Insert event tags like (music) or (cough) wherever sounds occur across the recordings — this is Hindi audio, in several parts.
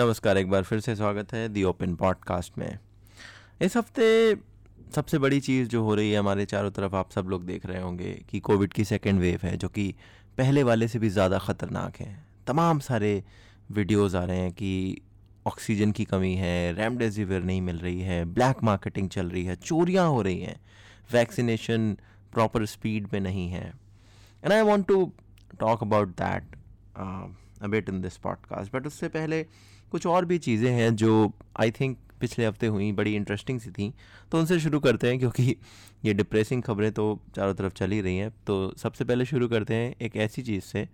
नमस्कार, एक बार फिर से स्वागत है दी ओपन पॉडकास्ट में। इस हफ़्ते सबसे बड़ी चीज़ जो हो रही है हमारे चारों तरफ़, आप सब लोग देख रहे होंगे कि कोविड की सेकेंड वेव है, जो कि पहले वाले से भी ज़्यादा ख़तरनाक है। तमाम सारे वीडियोस आ रहे हैं कि ऑक्सीजन की कमी है रेमडेसिविर नहीं मिल रही है ब्लैक मार्केटिंग चल रही है, चोरियाँ हो रही हैं। वैक्सीनेशन प्रॉपर स्पीड में नहीं है। And I want to talk about that a bit in this podcast but उससे पहले कुछ और भी चीज़ें हैं जो आई थिंक पिछले हफ़्ते हुई, बड़ी इंटरेस्टिंग सी थी। तो उनसे शुरू करते हैं क्योंकि ये डिप्रेसिंग खबरें तो चारों तरफ़ चल ही रही हैं। तो सबसे पहले शुरू करते हैं एक ऐसी चीज़ से,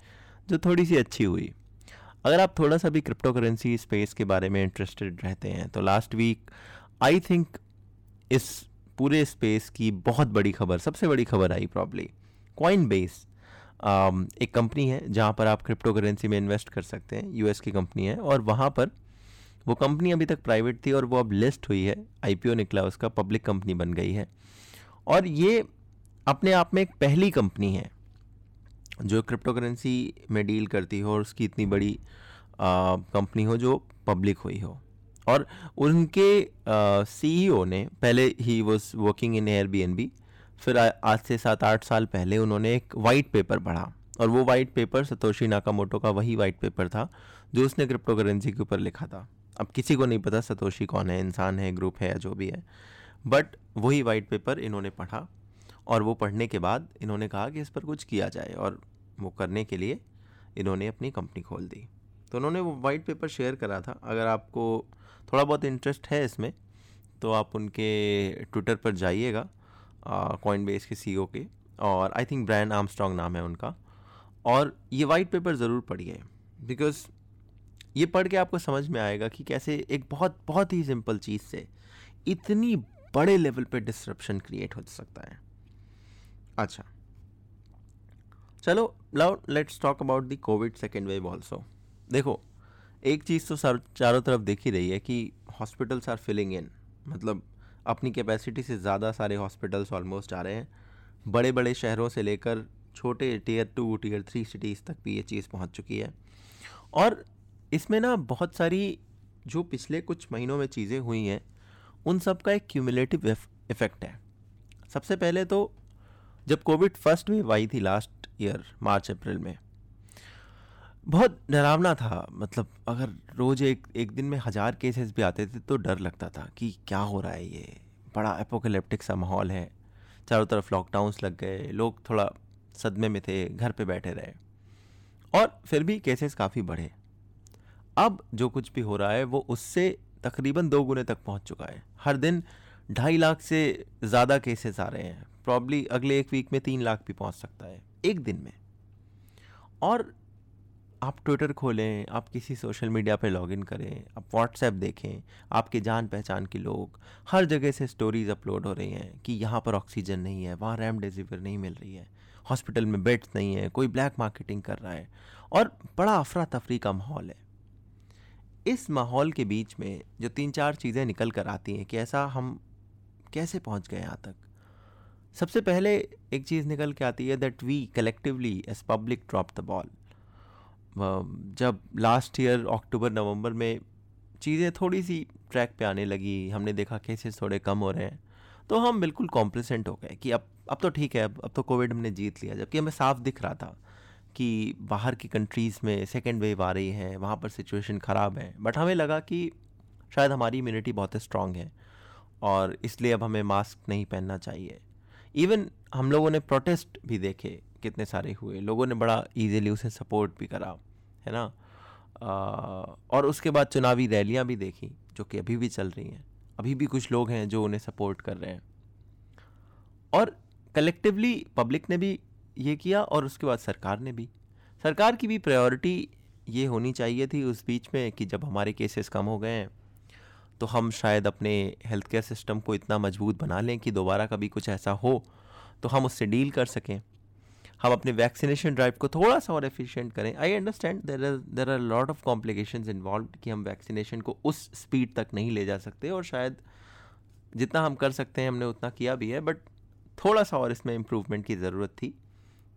जो थोड़ी सी अच्छी हुई। अगर आप थोड़ा सा भी क्रिप्टो करेंसी स्पेस के बारे में इंटरेस्टेड रहते हैं तो लास्ट वीक आई थिंक इस पूरे स्पेस की बहुत बड़ी खबर, सबसे बड़ी खबर आई प्रॉब्ली कॉइन बेस एक कंपनी है जहाँ पर आप क्रिप्टो करेंसी में इन्वेस्ट कर सकते हैं यूएस की कंपनी है, और वहाँ पर वो कंपनी अभी तक प्राइवेट थी और वो अब लिस्ट हुई है आईपीओ निकला, उसका पब्लिक कंपनी बन गई है। और ये अपने आप में एक पहली कंपनी है जो क्रिप्टो करेंसी में डील करती हो और उसकी इतनी बड़ी कंपनी हो जो पब्लिक हुई हो। और उनके सीईओ ने, पहले ही was working in air B फिर आज से सात आठ साल पहले उन्होंने एक वाइट पेपर पढ़ा और वो वाइट पेपर सतोशी नाकामोटो का वही वाइट पेपर था, जो उसने क्रिप्टो करेंसी के ऊपर लिखा था। अब किसी को नहीं पता सतोशी कौन है, इंसान है ग्रुप है या जो भी है। बट वही वाइट पेपर इन्होंने पढ़ा और वो पढ़ने के बाद इन्होंने कहा कि इस पर कुछ किया जाए और वो करने के लिए इन्होंने अपनी कंपनी खोल दी। तो उन्होंने वो वाइट पेपर शेयर करा था। अगर आपको थोड़ा बहुत इंटरेस्ट है इसमें तो आप उनके ट्विटर पर जाइएगा। कॉइन बेस के सी के, और आई थिंक ब्रांड आर्मस्ट्रॉन्ग नाम है उनका। और ये वाइट पेपर ज़रूर पढ़िए बिकॉज़ ये पढ़ के आपको समझ में आएगा कि कैसे एक बहुत बहुत ही सिंपल चीज़ से इतनी बड़े लेवल पे डिस्ट्रप्शन क्रिएट हो सकता है। अच्छा चलो लाउ let's talk about the Covid second wave also देखो, एक चीज़ तो सर, चारों तरफ़ देख ही रही है कि हॉस्पिटल्स आर फिलिंग इन मतलब अपनी कैपेसिटी से ज़्यादा सारे हॉस्पिटल्स ऑलमोस्ट आ रहे हैं। बड़े बड़े शहरों से लेकर छोटे tier two tier three cities तक भी ये चीज़ पहुँच चुकी है। और इसमें ना बहुत सारी जो पिछले कुछ महीनों में चीज़ें हुई हैं, उन सब का एक क्यूमुलेटिव इफ़ेक्ट है। सबसे पहले तो जब कोविड फ़र्स्ट वेव आई थी लास्ट ईयर मार्च, अप्रैल में बहुत डरावना था। मतलब अगर रोज़ एक एक दिन में हज़ार केसेस भी आते थे तो डर लगता था कि क्या हो रहा है ये? बड़ा एपोकलिप्टिक सा माहौल है। चारों तरफ़ लॉकडाउंस लग गए, लोग थोड़ा सदमे में थे, घर पे बैठे रहे। और फिर भी केसेस काफ़ी बढ़े। अब जो कुछ भी हो रहा है, वो उससे तकरीबन दो गुने तक पहुँच चुका है। हर दिन ढाई लाख से ज़्यादा केसेस आ रहे हैं। प्रॉब्ली अगले एक वीक में तीन लाख भी पहुँच सकता है, एक दिन में। और आप ट्विटर खोलें, आप किसी सोशल मीडिया पे लॉगिन करें, आप व्हाट्सएप देखें, आपके जान पहचान के लोग, हर जगह से स्टोरीज अपलोड हो रही हैं कि यहाँ पर ऑक्सीजन नहीं है, वहाँ रैम डेजिविर नहीं मिल रही है हॉस्पिटल में बेड्स नहीं है, कोई ब्लैक मार्केटिंग कर रहा है और बड़ा अफरा तफरी का माहौल है। इस माहौल के बीच में जो तीन चार चीज़ें निकल कर आती हैं कि ऐसा हम कैसे पहुँच गए यहाँ तक? सबसे पहले एक चीज़ निकल के आती है that we collectively as public drop the ball जब लास्ट ईयर अक्टूबर नवंबर में चीज़ें थोड़ी सी ट्रैक पे आने लगी, हमने देखा केसेस थोड़े कम हो रहे हैं तो हम बिल्कुल कॉम्प्लेसेंट हो गए कि अब अब तो ठीक है, अब अब तो कोविड हमने जीत लिया, जबकि हमें साफ़ दिख रहा था कि बाहर की कंट्रीज़ में सेकेंड वेव आ रही है, वहाँ पर सिचुएशन ख़राब है बट हमें लगा कि शायद हमारी इम्यूनिटी बहुत स्ट्रांग है, और इसलिए अब हमें मास्क नहीं पहनना चाहिए। इवन हम लोगों ने प्रोटेस्ट भी देखे कितने सारे हुए। लोगों ने बड़ा इजीली उसे सपोर्ट भी करा है ना? आ, और उसके बाद चुनावी रैलियाँ भी देखी जो कि अभी भी चल रही हैं। अभी भी कुछ लोग हैं जो उन्हें सपोर्ट कर रहे हैं। और कलेक्टिवली पब्लिक ने भी ये किया और उसके बाद सरकार ने भी। सरकार की भी प्रायोरिटी ये होनी चाहिए थी उस बीच में कि जब हमारे केसेस कम हो गए हैं तो हम शायद अपने हेल्थ केयर सिस्टम को इतना मज़बूत बना लें कि दोबारा कभी कुछ ऐसा हो तो हम उससे डील कर सकें। हम अपने वैक्सीनेशन ड्राइव को थोड़ा सा और एफिशिएंट करें। I understand there are there are lot of complication involve कि हम वैक्सीनेशन को उस स्पीड तक नहीं ले जा सकते और शायद जितना हम कर सकते हैं, हमने उतना किया भी है बट थोड़ा सा और इसमें इम्प्रूवमेंट की ज़रूरत थी।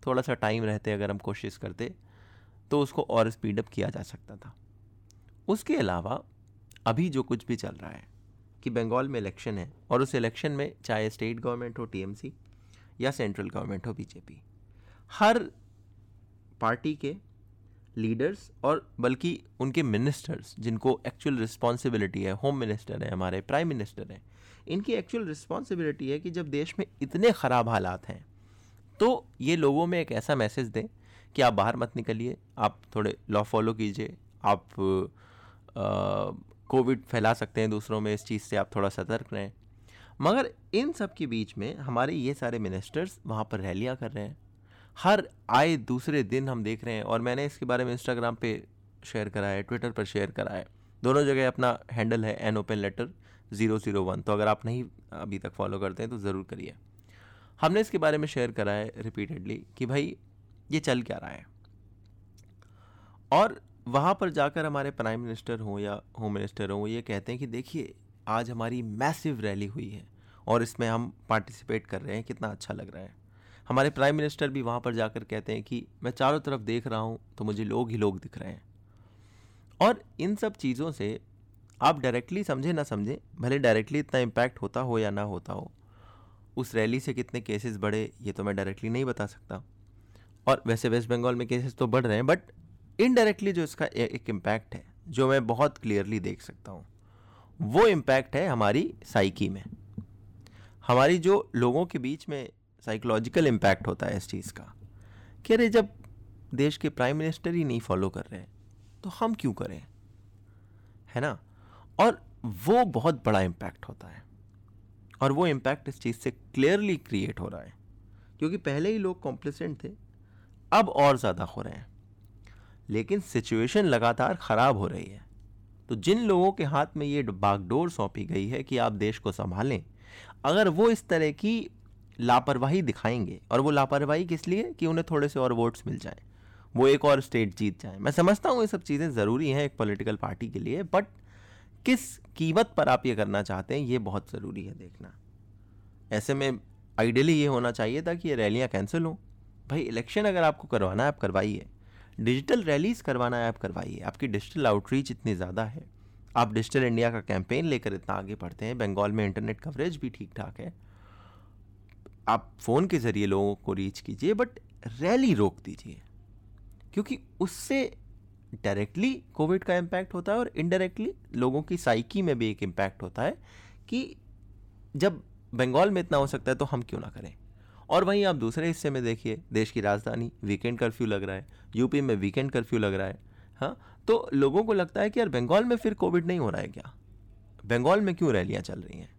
थोड़ा सा टाइम रहते अगर हम कोशिश करते तो उसको और स्पीड अप किया जा सकता था। उसके अलावा, अभी जो कुछ भी चल रहा है कि बंगाल में इलेक्शन है और उस इलेक्शन में चाहे स्टेट गवर्नमेंट हो टीएमसी या सेंट्रल गवर्नमेंट हो बीजेपी हर पार्टी के लीडर्स और बल्कि उनके मिनिस्टर्स, जिनको एक्चुअल रिस्पॉन्सिबिलिटी है होम मिनिस्टर हैं, हमारे प्राइम मिनिस्टर हैं, इनकी एक्चुअल रिस्पॉन्सिबिलिटी है कि जब देश में इतने ख़राब हालात हैं तो ये लोगों में एक ऐसा मैसेज दें कि आप बाहर मत निकलिए, आप थोड़े लॉ फॉलो कीजिए, आप कोविड फैला सकते हैं दूसरों में, इस चीज़ से आप थोड़ा सतर्क रहें। मगर इन सब के बीच में हमारे ये सारे मिनिस्टर्स वहाँ पर रैलियाँ कर रहे हैं। हर आए दूसरे दिन हम देख रहे हैं और मैंने इसके बारे में इंस्टाग्राम पे शेयर करा है ट्विटर पर शेयर करा है। दोनों जगह अपना हैंडल है an open letter zero zero one तो अगर आप नहीं अभी तक फॉलो करते हैं तो ज़रूर करिए। हमने इसके बारे में शेयर करा है रिपीटेडली कि भाई, ये चल क्या रहा है? और वहाँ पर जाकर हमारे प्राइम मिनिस्टर हों या होम मिनिस्टर हों ये कहते हैं कि देखिए, आज हमारी मैसिव रैली हुई है और इसमें हम पार्टिसिपेट कर रहे हैं, कितना अच्छा लग रहा है। हमारे प्राइम मिनिस्टर भी वहाँ पर जाकर कहते हैं कि मैं चारों तरफ़ देख रहा हूँ तो मुझे लोग ही लोग दिख रहे हैं। और इन सब चीज़ों से आप डायरेक्टली समझे ना समझे, भले डायरेक्टली इतना इम्पैक्ट होता हो या ना होता हो, उस रैली से कितने केसेस बढ़े, ये तो मैं डायरेक्टली नहीं बता सकता। और वैसे वेस्ट बंगाल में केसेस तो बढ़ रहे हैं बट इनडायरेक्टली जो इसका एक इम्पैक्ट है, जो मैं बहुत क्लियरली देख सकता हूँ, वो इम्पैक्ट है हमारी साइकी में। हमारी जो लोगों के बीच में साइकोलॉजिकल इम्पैक्ट होता है इस चीज़ का, कि अरे जब देश के प्राइम मिनिस्टर ही नहीं फॉलो कर रहे तो हम क्यों करें? है ना? और वो बहुत बड़ा इम्पैक्ट होता है। और वो इम्पैक्ट इस चीज़ से क्लियरली क्रिएट हो रहा है। क्योंकि पहले ही लोग कॉम्प्लिसेंट थे, अब और ज़्यादा हो रहे हैं। लेकिन सिचुएशन लगातार ख़राब हो रही है। तो जिन लोगों के हाथ में ये बागडोर सौंपी गई है कि आप देश को संभालें, अगर वो इस तरह की लापरवाही दिखाएँगे। और वो लापरवाही किस लिए? कि उन्हें थोड़े से और वोट्स मिल जाए। वो एक और स्टेट जीत जाए। मैं समझता हूँ ये सब चीज़ें ज़रूरी हैं एक पॉलिटिकल पार्टी के लिए बट किस कीमत पर आप ये करना चाहते हैं, ये बहुत ज़रूरी है देखना। ऐसे में आइडियली ये होना चाहिए था कि ये रैलियाँ कैंसिल हों। भाई इलेक्शन अगर आपको करवाना है, आप करवाइए। डिजिटल रैलीज करवाना है, आप करवाइए। आपकी डिजिटल आउटरीच इतनी ज़्यादा है। आप डिजिटल इंडिया का कैंपेन लेकर इतना आगे बढ़ते हैं। बंगाल में इंटरनेट कवरेज भी ठीक ठाक है। आप फ़ोन के ज़रिए लोगों को रीच कीजिए बट रैली रोक दीजिए। क्योंकि उससे डायरेक्टली कोविड का इम्पैक्ट होता है और इनडायरेक्टली लोगों की साइकी में भी एक इम्पैक्ट होता है कि जब बंगाल में इतना हो सकता है तो हम क्यों ना करें? और वहीं आप दूसरे हिस्से में देखिए, देश की राजधानी वीकेंड कर्फ्यू लग रहा है यूपी में वीकेंड कर्फ्यू लग रहा है हाँ? तो लोगों को लगता है कि यार बंगाल में फिर कोविड नहीं हो रहा है क्या? बंगाल में क्यों रैलियाँ चल रही हैं?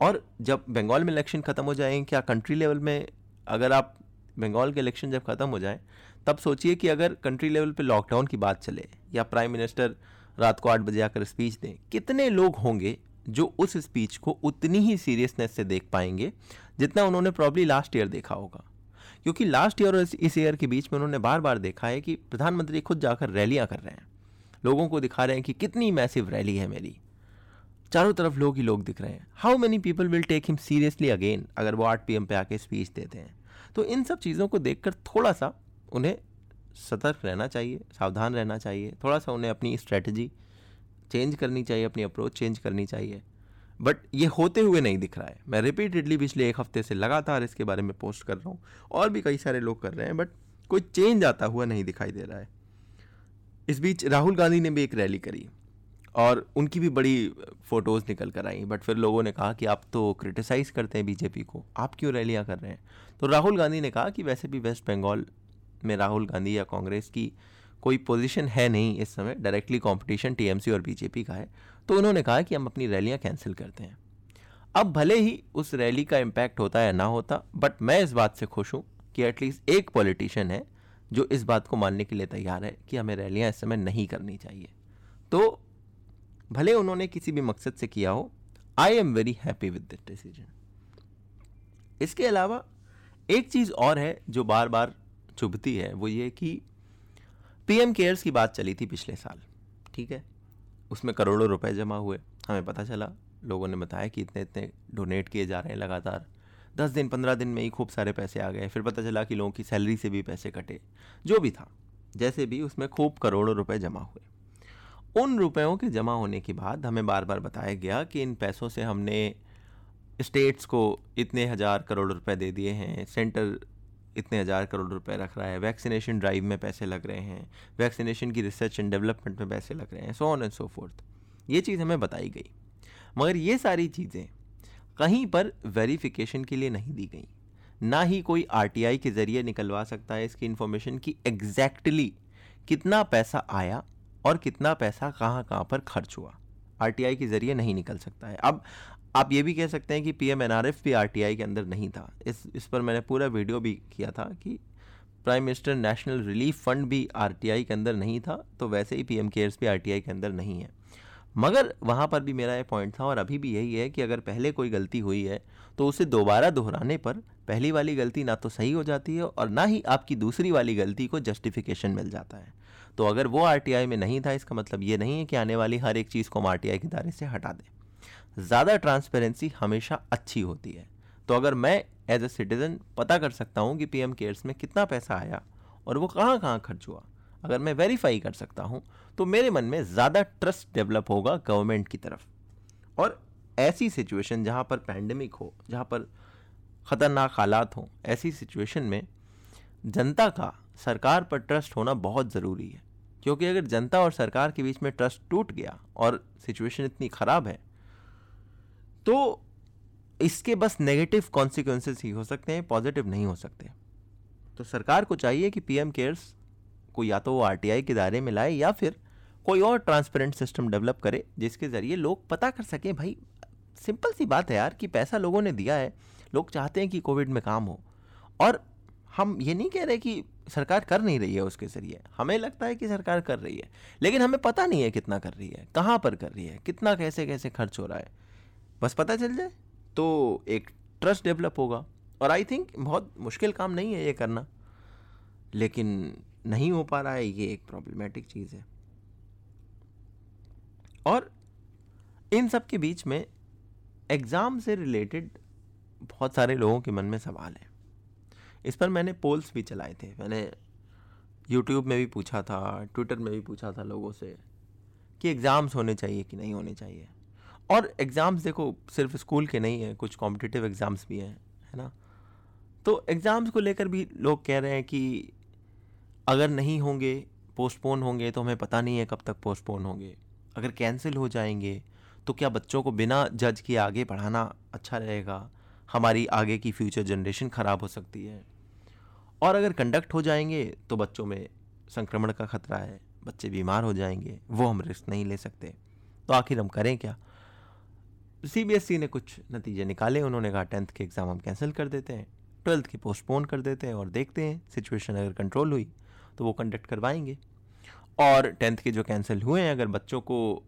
और जब बंगाल में इलेक्शन ख़त्म हो जाएँगे क्या कंट्री लेवल में अगर आप बंगाल के इलेक्शन जब ख़त्म हो जाए, तब सोचिए कि अगर कंट्री लेवल पे लॉकडाउन की बात चले या प्राइम मिनिस्टर रात को आठ बजे आकर स्पीच दें, कितने लोग होंगे जो उस स्पीच को उतनी ही सीरियसनेस से देख पाएँगे जितना उन्होंने प्रॉब्ली लास्ट ईयर देखा होगा? क्योंकि लास्ट ईयर और इस ईयर के बीच में उन्होंने बार बार देखा है कि प्रधानमंत्री खुद जाकर रैलियाँ कर रहे हैं। लोगों को दिखा रहे हैं कि कितनी मैसिव रैली है मेरी। चारों तरफ़ लोग ही लोग दिख रहे हैं। How many people will take him seriously again अगर वो आठ पी एम पे आके स्पीच देते हैं। तो इन सब चीज़ों को देखकर थोड़ा सा उन्हें सतर्क रहना चाहिए, सावधान रहना चाहिए। थोड़ा सा उन्हें अपनी स्ट्रेटजी चेंज करनी चाहिए, अपनी अप्रोच चेंज करनी चाहिए। बट ये होते हुए नहीं दिख रहा है। मैं रिपीटेडली पिछले एक हफ़्ते से लगातार इसके बारे में पोस्ट कर रहा हूँ। और भी कई सारे लोग कर रहे हैं बट कोई चेंज आता हुआ नहीं दिखाई दे रहा है। इस बीच राहुल गांधी ने भी एक रैली करी। और उनकी भी बड़ी फ़ोटोज़ निकल कर आई। बट फिर लोगों ने कहा कि आप तो क्रिटिसाइज़ करते हैं बीजेपी को। आप क्यों रैलियाँ कर रहे हैं? तो राहुल गांधी ने कहा कि वैसे भी वेस्ट बंगाल में राहुल गांधी या कांग्रेस की कोई पोजीशन है नहीं इस समय। डायरेक्टली कंपटीशन टीएमसी और बीजेपी का है। तो उन्होंने कहा कि हम अपनी रैलियाँ कैंसिल करते हैं। अब भले ही उस रैली का इम्पैक्ट होता है ना होता बट मैं इस बात से खुश हूँ कि एटलीस्ट एक पॉलिटिशियन है जो इस बात को मानने के लिए तैयार है कि हमें रैलियाँ इस समय नहीं करनी चाहिए। तो भले उन्होंने किसी भी मकसद से किया हो I am very happy with this decision इसके अलावा, एक चीज़ और है जो बार बार चुभती है, वो ये कि पीएम केयर्स की बात चली थी पिछले साल, ठीक है? उसमें करोड़ों रुपए जमा हुए। हमें पता चला, लोगों ने बताया कि इतने इतने डोनेट किए जा रहे हैं लगातार। दस दिन, पंद्रह दिन में ही खूब सारे पैसे आ गए। फिर पता चला कि लोगों की सैलरी से भी पैसे कटे, जो भी था। जैसे भी उसमें खूब करोड़ों रुपए जमा हुए। उन रुपयों के जमा होने के बाद हमें बार बार बताया गया कि इन पैसों से हमने स्टेट्स को इतने हज़ार करोड़ रुपए दे दिए हैं सेंटर इतने हज़ार करोड़ रुपए रख रहा है वैक्सीनेशन ड्राइव में पैसे लग रहे हैं वैक्सीनेशन की रिसर्च एंड डेवलपमेंट में पैसे लग रहे हैं so on and so forth ये चीज़ हमें बताई गई। मगर ये सारी चीज़ें कहीं पर वेरिफिकेशन के लिए नहीं दी गई। ना ही कोई आरटीआई के ज़रिए निकलवा सकता है इसकी इन्फॉर्मेशन की एग्जैक्टली exactly कितना पैसा आया और कितना पैसा कहाँ कहाँ पर खर्च हुआ? आरटीआई के ज़रिए नहीं निकल सकता है। अब आप ये भी कह सकते हैं कि पी एम भी आर टी आई के अंदर नहीं था। इस इस पर मैंने पूरा वीडियो भी किया था कि prime minister national relief fund भी आर टी आई के अंदर नहीं था तो वैसे ही पी एम केयर्स भी आर टी आई के अंदर नहीं है। मगर वहाँ पर भी मेरा ये पॉइंट था और अभी भी यही है कि अगर पहले कोई गलती हुई है तो उसे दोबारा दोहराने पर पहली वाली गलती ना तो सही हो जाती है और ना ही आपकी दूसरी वाली गलती को जस्टिफिकेशन मिल जाता है। तो अगर वो आरटीआई में नहीं था, इसका मतलब ये नहीं है कि आने वाली हर एक चीज़ को हम आर के दायरे से हटा दें। ज़्यादा ट्रांसपेरेंसी हमेशा अच्छी होती है। तो अगर मैं एज ए सिटीज़न पता कर सकता हूँ कि पी एम केयर्स में कितना पैसा आया और वो कहाँ कहाँ खर्च हुआ, अगर मैं वेरीफाई कर सकता हूँ तो मेरे मन में ज़्यादा ट्रस्ट डेवलप होगा गवर्नमेंट की तरफ़। और ऐसी सिचुएशन जहाँ पर पैंडमिक हो, जहाँ पर ख़तरनाक हालात हों, ऐसी सिचुएशन में जनता का सरकार पर ट्रस्ट होना बहुत ज़रूरी है। क्योंकि अगर जनता और सरकार के बीच में ट्रस्ट टूट गया और सिचुएशन इतनी ख़राब है तो इसके बस नेगेटिव कॉन्सिक्वेंसेस ही हो सकते हैं पॉजिटिव नहीं हो सकते। तो सरकार को चाहिए कि पीएम केयर्स को या तो वो आरटीआई के दायरे में लाए या फिर कोई और ट्रांसपेरेंट सिस्टम डेवलप करे, जिसके ज़रिए लोग पता कर सकें, भाई सिंपल सी बात है यार कि पैसा लोगों ने दिया है, लोग चाहते हैं कि कोविड में काम हो। और हम ये नहीं कह रहे कि सरकार कर नहीं रही है उसके ज़रिए। हमें लगता है कि सरकार कर रही है, लेकिन हमें पता नहीं है कितना कर रही है, कहाँ पर कर रही है, कितना कैसे कैसे खर्च हो रहा है। बस पता चल जाए तो एक ट्रस्ट डेवलप होगा, और आई थिंक बहुत मुश्किल काम नहीं है ये करना, लेकिन नहीं हो पा रहा है, ये एक प्रॉब्लमेटिक चीज़ है। और इन सब के बीच में एग्ज़ाम से रिलेटेड बहुत सारे लोगों के मन में सवाल है। इस पर मैंने पोल्स भी चलाए थे। मैंने यूट्यूब में भी पूछा था ट्विटर में भी पूछा था लोगों से कि एग्ज़ाम्स होने चाहिए कि नहीं होने चाहिए। और एग्ज़ाम्स देखो, सिर्फ़ स्कूल के नहीं हैं, कुछ कॉम्पिटिटिव एग्ज़ाम्स भी हैं, है ना? तो एग्ज़ाम्स को लेकर भी लोग कह रहे हैं कि अगर नहीं होंगे पोस्टपोन होंगे तो हमें पता नहीं है कब तक पोस्टपोन होंगे। अगर कैंसिल हो जाएँगे तो क्या बच्चों को बिना जज के आगे पढ़ाना अच्छा रहेगा? हमारी आगे की फ्यूचर जनरेशन ख़राब हो सकती है। और अगर कंडक्ट हो जाएँगे तो बच्चों में संक्रमण का खतरा है, बच्चे बीमार हो जाएँगे, वो हम रिस्क नहीं ले सकते। तो आखिर हम करें क्या? सी बी एस ई ने कुछ नतीजे निकाले, उन्होंने कहा टेंथ के एग्ज़ाम हम कैंसिल कर देते हैं ट्वेल्थ के पोस्टपोन कर देते हैं और देखते हैं सिचुएशन अगर कंट्रोल हुई तो वो कंडक्ट करवाएँगे। और टेंथ के जो कैंसिल हुए हैं, अगर बच्चों को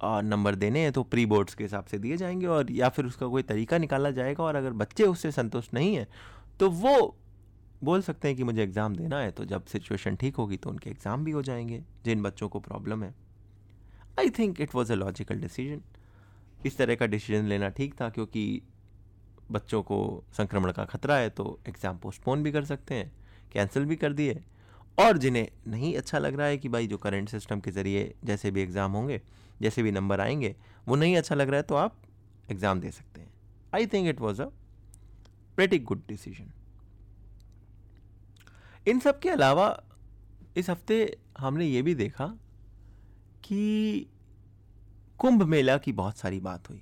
नंबर देने हैं तो प्री बोर्ड्स के हिसाब से दिए जाएँगे और या फिर उसका कोई तरीका निकाला जाएगा और अगर बच्चे उससे संतुष्ट नहीं हैं तो वो बोल सकते हैं कि मुझे एग्ज़ाम देना है तो जब सिचुएशन ठीक होगी तो उनके एग्ज़ाम भी हो जाएँगे, जिन बच्चों को प्रॉब्लम है। I think it was a logical decision इस तरह का डिसीज़न लेना ठीक था, क्योंकि बच्चों को संक्रमण का खतरा है तो एग्ज़ाम पोस्टपोन भी कर सकते हैं कैंसिल भी कर दिए। और जिन्हें नहीं अच्छा लग रहा है कि भाई जो करंट सिस्टम के ज़रिए जैसे भी एग्ज़ाम होंगे, जैसे भी नंबर आएँगे, वो नहीं अच्छा लग रहा है तो आप एग्ज़ाम दे सकते हैं। I think it was a very good decision इन सब के अलावा इस हफ़्ते हमने ये भी देखा कि कुंभ मेला की बहुत सारी बात हुई।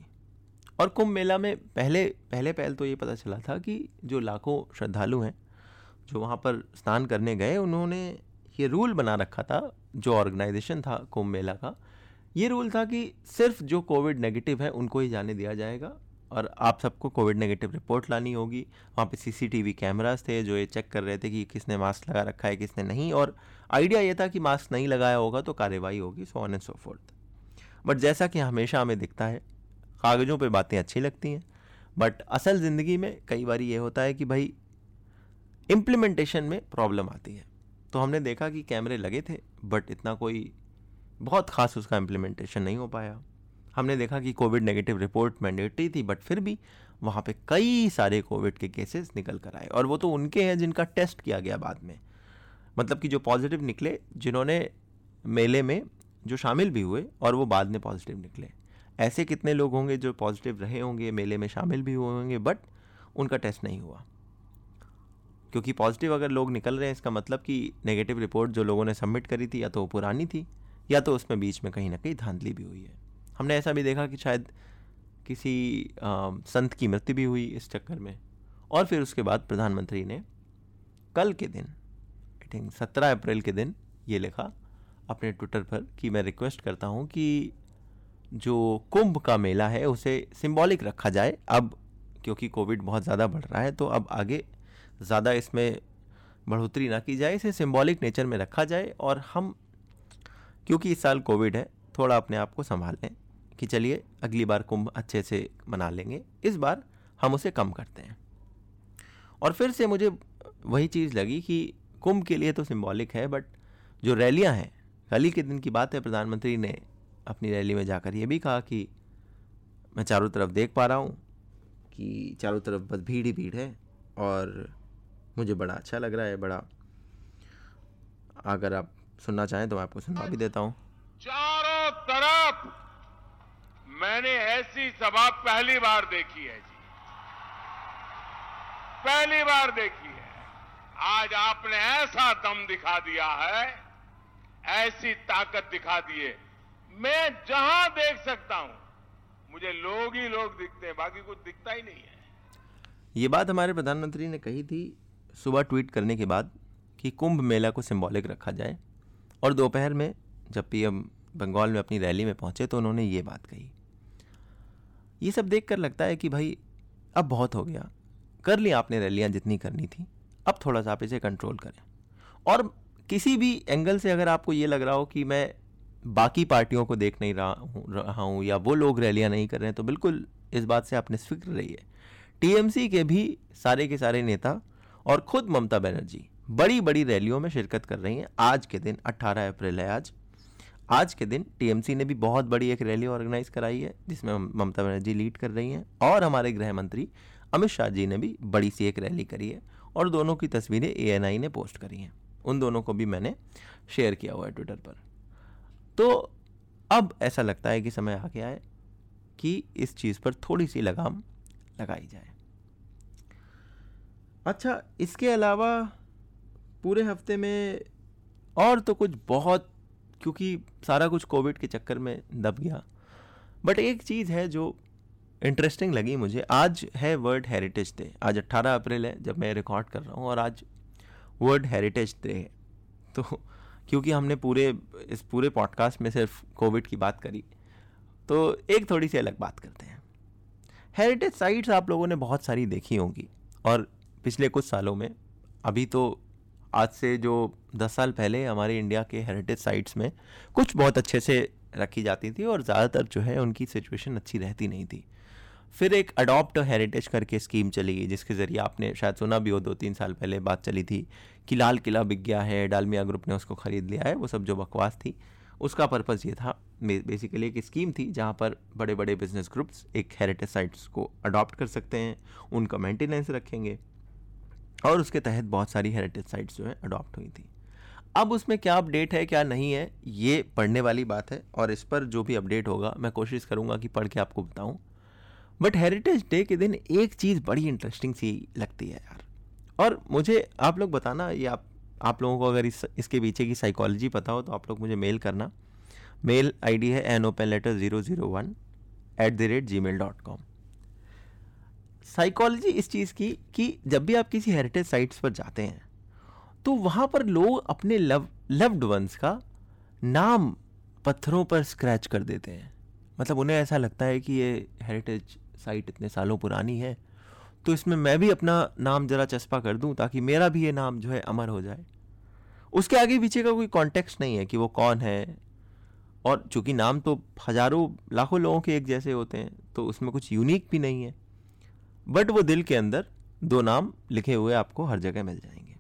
और कुंभ मेला में पहले पहले पहल तो ये पता चला था कि जो लाखों श्रद्धालु हैं जो वहाँ पर स्नान करने गए, उन्होंने ये रूल बना रखा था, जो ऑर्गेनाइजेशन था कुंभ मेला का, ये रूल था कि सिर्फ़ जो कोविड नेगेटिव है, उनको ही जाने दिया जाएगा और आप सबको कोविड नेगेटिव रिपोर्ट लानी होगी। वहाँ पे सीसीटीवी कैमरास थे जो ये चेक कर रहे थे कि किसने मास्क लगा रखा है, किसने नहीं और आइडिया ये था कि मास्क नहीं लगाया होगा तो कार्रवाई होगी so on and so forth but जैसा कि हमेशा हमें दिखता है, कागज़ों पर बातें अच्छी लगती हैं, बट असल ज़िंदगी में कई बार ये होता है कि भाई इम्प्लीमेंटेशन में प्रॉब्लम आती है। तो हमने देखा कि कैमरे लगे थे बट इतना कोई बहुत ख़ास उसका इम्प्लीमेंटेशन नहीं हो पाया। हमने देखा कि कोविड नेगेटिव रिपोर्ट मैंडेटरी थी बट फिर भी वहाँ पे कई सारे कोविड के केसेस निकल कर आए। और वो तो उनके हैं जिनका टेस्ट किया गया बाद में। मतलब कि जो पॉजिटिव निकले, जिन्होंने मेले में जो शामिल भी हुए, और वो बाद में पॉजिटिव निकले। ऐसे कितने लोग होंगे जो पॉजिटिव रहे होंगे, मेले में शामिल भी हुए होंगे बट उनका टेस्ट नहीं हुआ। क्योंकि पॉजिटिव अगर लोग निकल रहे हैं इसका मतलब कि नेगेटिव रिपोर्ट जो लोगों ने सबमिट करी थी या तो वो पुरानी थी या तो उसमें बीच में कहीं ना कहीं धांधली भी हुई है। हमने ऐसा भी देखा कि शायद किसी आ, संत की मृत्यु भी हुई इस चक्कर में। और फिर उसके बाद प्रधानमंत्री ने कल के दिन आई थिंक सत्रह अप्रैल के दिन ये लिखा अपने ट्विटर पर कि मैं रिक्वेस्ट करता हूँ कि जो कुंभ का मेला है उसे सिंबॉलिक रखा जाए अब क्योंकि कोविड बहुत ज़्यादा बढ़ रहा है तो अब आगे ज़्यादा इसमें बढ़ोतरी ना की जाए, इसे सिंबॉलिक नेचर में रखा जाए और हम, क्योंकि इस साल कोविड है, थोड़ा अपने आप को संभाल लें कि चलिए, अगली बार कुंभ अच्छे से मना लेंगे। इस बार हम उसे कम करते हैं। और फिर से मुझे वही चीज़ लगी कि कुंभ के लिए तो सिंबॉलिक है बट जो रैलियाँ हैं कल ही के दिन की बात है, प्रधानमंत्री ने अपनी रैली में जाकर ये भी कहा कि मैं चारों तरफ़ देख पा रहा हूँ कि चारों तरफ़ बस भीड़ ही भीड़ है और मुझे बड़ा अच्छा लग रहा है बड़ा। अगर आप सुनना चाहें तो मैं आपको सुनवा भी देता हूँ। चारों तरफ़ मैंने ऐसी सभा पहली बार देखी है जी। पहली बार देखी है। आज आपने ऐसा दम दिखा दिया है ऐसी ताकत दिखा दी है। मैं जहाँ देख सकता हूँ मुझे लोग ही लोग दिखते हैं बाकी कुछ दिखता ही नहीं है। ये बात हमारे प्रधानमंत्री ने कही थी सुबह ट्वीट करने के बाद कि कुंभ मेला को सिंबॉलिक रखा जाए। और दोपहर में जब पीएम बंगाल में अपनी रैली में पहुँचे तो उन्होंने ये बात कही। ये सब देख कर लगता है कि भाई, अब बहुत हो गया। कर लिया आपने रैलियाँ जितनी करनी थी। अब थोड़ा सा आप इसे कंट्रोल करें। और किसी भी एंगल से अगर आपको ये लग रहा हो कि मैं बाकी पार्टियों को देख नहीं रहा हूँ रहा हूँ या वो लोग रैलियाँ नहीं कर रहे हैं तो बिल्कुल इस बात से आप निस्फिक्र रहिए। टीएमसी के भी सारे के सारे नेता और खुद ममता बनर्जी बड़ी बड़ी रैलियों में शिरकत कर रही हैं। आज के दिन 18 अप्रैल है आज। आज के दिन टीएमसी ने भी बहुत बड़ी एक रैली ऑर्गेनाइज कराई है, जिसमें ममता बनर्जी लीड कर रही हैं और हमारे गृह मंत्री अमित शाह जी ने भी बड़ी सी एक रैली करी है और दोनों की तस्वीरें एएनआई ने पोस्ट करी हैं। उन दोनों को भी मैंने शेयर किया हुआ है ट्विटर पर। तो अब ऐसा लगता है कि समय आ गया है कि इस चीज़ पर थोड़ी सी लगाम लगाई जाए। अच्छा इसके अलावा पूरे हफ़्ते में और तो कुछ बहुत, क्योंकि सारा कुछ कोविड के चक्कर में दब गया। बट एक चीज़ है जो इंटरेस्टिंग लगी मुझे। आज है वर्ल्ड हेरिटेज डे आज 18 अप्रैल है, जब मैं रिकॉर्ड कर रहा हूँ और आज वर्ल्ड हेरिटेज डे है। तो क्योंकि हमने पूरे, इस पूरे पॉडकास्ट में सिर्फ़ कोविड की बात करी तो एक थोड़ी सी अलग बात करते हैं। हेरिटेज साइट्स आप लोगों ने बहुत सारी देखी होंगी और पिछले कुछ सालों में, अभी तो आज से जो दस साल पहले हमारे इंडिया के हेरिटेज साइट्स में कुछ बहुत अच्छे से रखी जाती थी और ज़्यादातर जो है उनकी सिचुएशन अच्छी रहती नहीं थी। फिर एक अडॉप्ट हेरिटेज करके स्कीम चली गई, जिसके ज़रिए आपने शायद सुना भी हो दो तीन साल पहले बात चली थी कि लाल किला बिक गया है, डालमिया ग्रुप ने उसको ख़रीद लिया है, वो सब जो बकवास थी, उसका पर्पज़ ये था बेसिकली एक स्कीम थी जहाँ पर बड़े बड़े बिज़नेस ग्रुप्स एक हेरिटेज साइट्स को अडॉप्ट कर सकते हैं, उनका मेंटेनेंस रखेंगे। और उसके तहत बहुत सारी हेरिटेज साइट्स जो है अडॉप्ट हुई थी। अब उसमें क्या अपडेट है, क्या नहीं है, ये पढ़ने वाली बात है और इस पर जो भी अपडेट होगा, मैं कोशिश करूँगा कि पढ़ के आपको बताऊँ। बट हेरिटेज डे के दिन एक चीज़ बड़ी इंटरेस्टिंग सी लगती है यार। और मुझे आप लोग बताना, ये आप आप लोगों को अगर इस, इसके पीछे की साइकोलॉजी पता हो तो आप लोग मुझे मेल करना। मेल आईडी है an open letter zero zero one at the rate Gmail dot com psychology इस चीज़ की कि जब भी आप किसी हेरिटेज साइट्स पर जाते हैं तो वहाँ पर लोग अपने लव लव्ड वंस का नाम पत्थरों पर स्क्रैच कर देते हैं। मतलब उन्हें ऐसा लगता है कि ये हेरिटेज साइट इतने सालों पुरानी है तो इसमें मैं भी अपना नाम ज़रा चस्पा कर दूँ ताकि मेरा भी ये नाम जो है अमर हो जाए। उसके आगे पीछे का कोई कॉन्टेक्स्ट नहीं है कि वो कौन है। और चूँकि नाम तो हज़ारों, लाखों लोगों के एक जैसे होते हैं तो उसमें कुछ यूनिक भी नहीं है। बट वो दिल के अंदर दो नाम लिखे हुए आपको हर जगह मिल जाएँगे।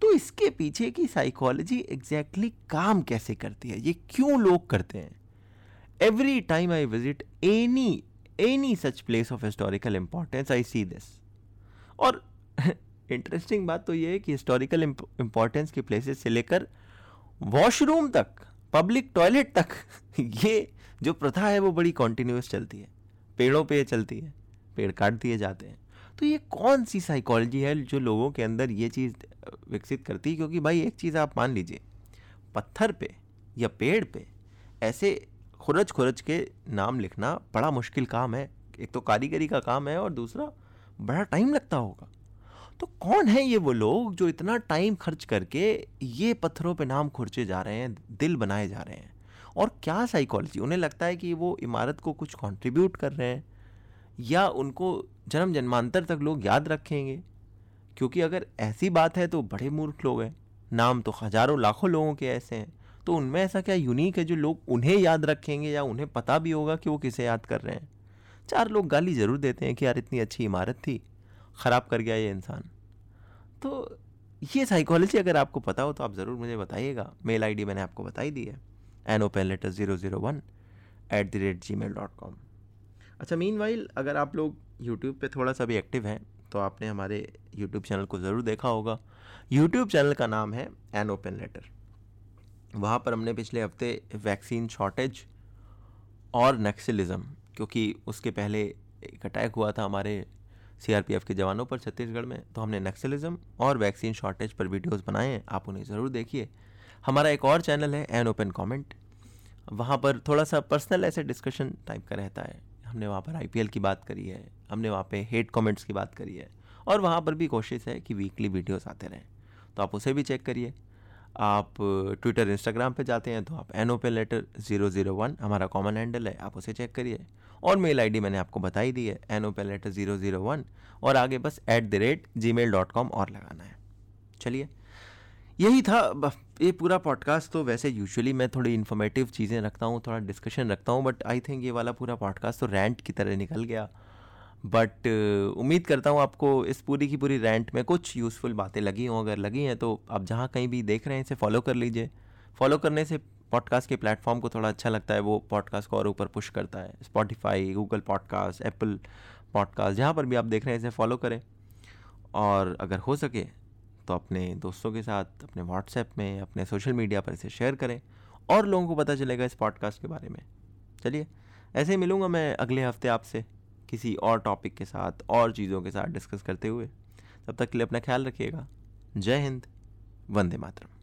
तो इसके पीछे की साइकोलॉजी एग्जैक्टली काम कैसे करती है? ये क्यों लोग करते हैं? Every time I visit any any such place of historical importance I see this और (laughs) इंटरेस्टिंग बात तो ये है कि हिस्टोरिकल इंपॉर्टेंस के प्लेसेस से लेकर वॉशरूम तक पब्लिक टॉयलेट तक, (laughs) ये जो प्रथा है वो बड़ी कॉन्टिन्यूस चलती है। पेड़ों पे चलती है। पेड़ काट दिए जाते हैं। तो ये कौन सी साइकोलॉजी है जो लोगों के अंदर ये चीज़ विकसित करती है? क्योंकि भाई एक चीज़ आप मान लीजिए, पत्थर पे या पेड़ पे ऐसे खुरच खुरच के नाम लिखना बड़ा मुश्किल काम है। एक तो कारीगरी का काम है और दूसरा बड़ा टाइम लगता होगा। तो कौन है ये वो लोग जो इतना टाइम खर्च करके ये पत्थरों पे नाम खुर्चे जा रहे हैं, दिल बनाए जा रहे हैं? और क्या साइकोलॉजी उन्हें लगता है कि वो इमारत को कुछ कंट्रीब्यूट कर रहे हैं? या उनको जन्म जन्मांतर तक लोग याद रखेंगे? क्योंकि अगर ऐसी बात है तो बड़े मूर्ख लोग हैं। नाम तो हज़ारों, लाखों लोगों के ऐसे हैं। तो उनमें ऐसा क्या यूनिक है जो लोग उन्हें याद रखेंगे या उन्हें पता भी होगा कि वो किसे याद कर रहे हैं? चार लोग गाली ज़रूर देते हैं कि यार इतनी अच्छी इमारत थी, ख़राब कर गया ये इंसान। तो ये साइकोलॉजी अगर आपको पता हो तो आप ज़रूर मुझे बताइएगा। मेल आईडी मैंने आपको बताई दी है। An open letter zero zero one at the rate Gmail dot com अच्छा मीन वाइल अगर आप लोग यूट्यूब पे थोड़ा सा भी एक्टिव हैं तो आपने हमारे यूट्यूब चैनल को ज़रूर देखा होगा। यूट्यूब चैनल का नाम है एन ओपन लेटर वहाँ पर हमने पिछले हफ़्ते वैक्सीन शॉर्टेज और नक्सलिज़म क्योंकि उसके पहले एक अटैक हुआ था हमारे सीआरपीएफ के जवानों पर छत्तीसगढ़ में तो हमने नक्सलिज्म और वैक्सीन शॉर्टेज पर वीडियोस बनाए हैं। आप उन्हें ज़रूर देखिए। हमारा एक और चैनल है एन ओपन कमेंट वहाँ पर थोड़ा सा पर्सनल ऐसे डिस्कशन टाइप का रहता है। हमने वहाँ पर आईपीएल की बात करी है, हमने वहाँ पे हेट कमेंट्स की बात करी है और वहाँ पर भी कोशिश है कि वीकली वीडियोस आते रहें। तो आप उसे भी चेक करिए। आप ट्विटर इंस्टाग्राम पे जाते हैं तो आप an open letter zero zero one हमारा कॉमन हैंडल है, आप उसे चेक करिए। और मेल आईडी मैंने आपको बताई दी है an open letter zero zero one और आगे बस at the rate Gmail dot com और लगाना है। चलिए, यही था ये पूरा पॉडकास्ट तो वैसे यूजुअली मैं थोड़ी इन्फॉर्मेटिव चीज़ें रखता हूँ थोड़ा डिस्कशन रखता हूँ बट आई थिंक ये वाला पूरा पॉडकास्ट तो रैंट की तरह निकल गया। बट uh, उम्मीद करता हूँ आपको इस पूरी की पूरी रैंट में कुछ यूज़फुल बातें लगी हों अगर लगी हैं तो आप जहाँ कहीं भी देख रहे हैं इसे फॉलो कर लीजिए। फॉलो करने से पॉडकास्ट के प्लेटफॉर्म को थोड़ा अच्छा लगता है वो पॉडकास्ट को और ऊपर पुश करता है। Spotify Google podcast Apple podcast जहाँ पर भी आप देख रहे हैं इसे फॉलो करें। और अगर हो सके तो अपने दोस्तों के साथ, अपने व्हाट्सएप में, अपने सोशल मीडिया पर इसे शेयर करें और लोगों को पता चलेगा इस पॉडकास्ट के बारे में। चलिए, ऐसे ही मिलूँगा मैं अगले हफ़्ते आपसे किसी और टॉपिक के साथ, और चीज़ों के साथ डिस्कस करते हुए। तब तक के लिए अपना ख्याल रखिएगा। जय हिंद, वंदे मातरम।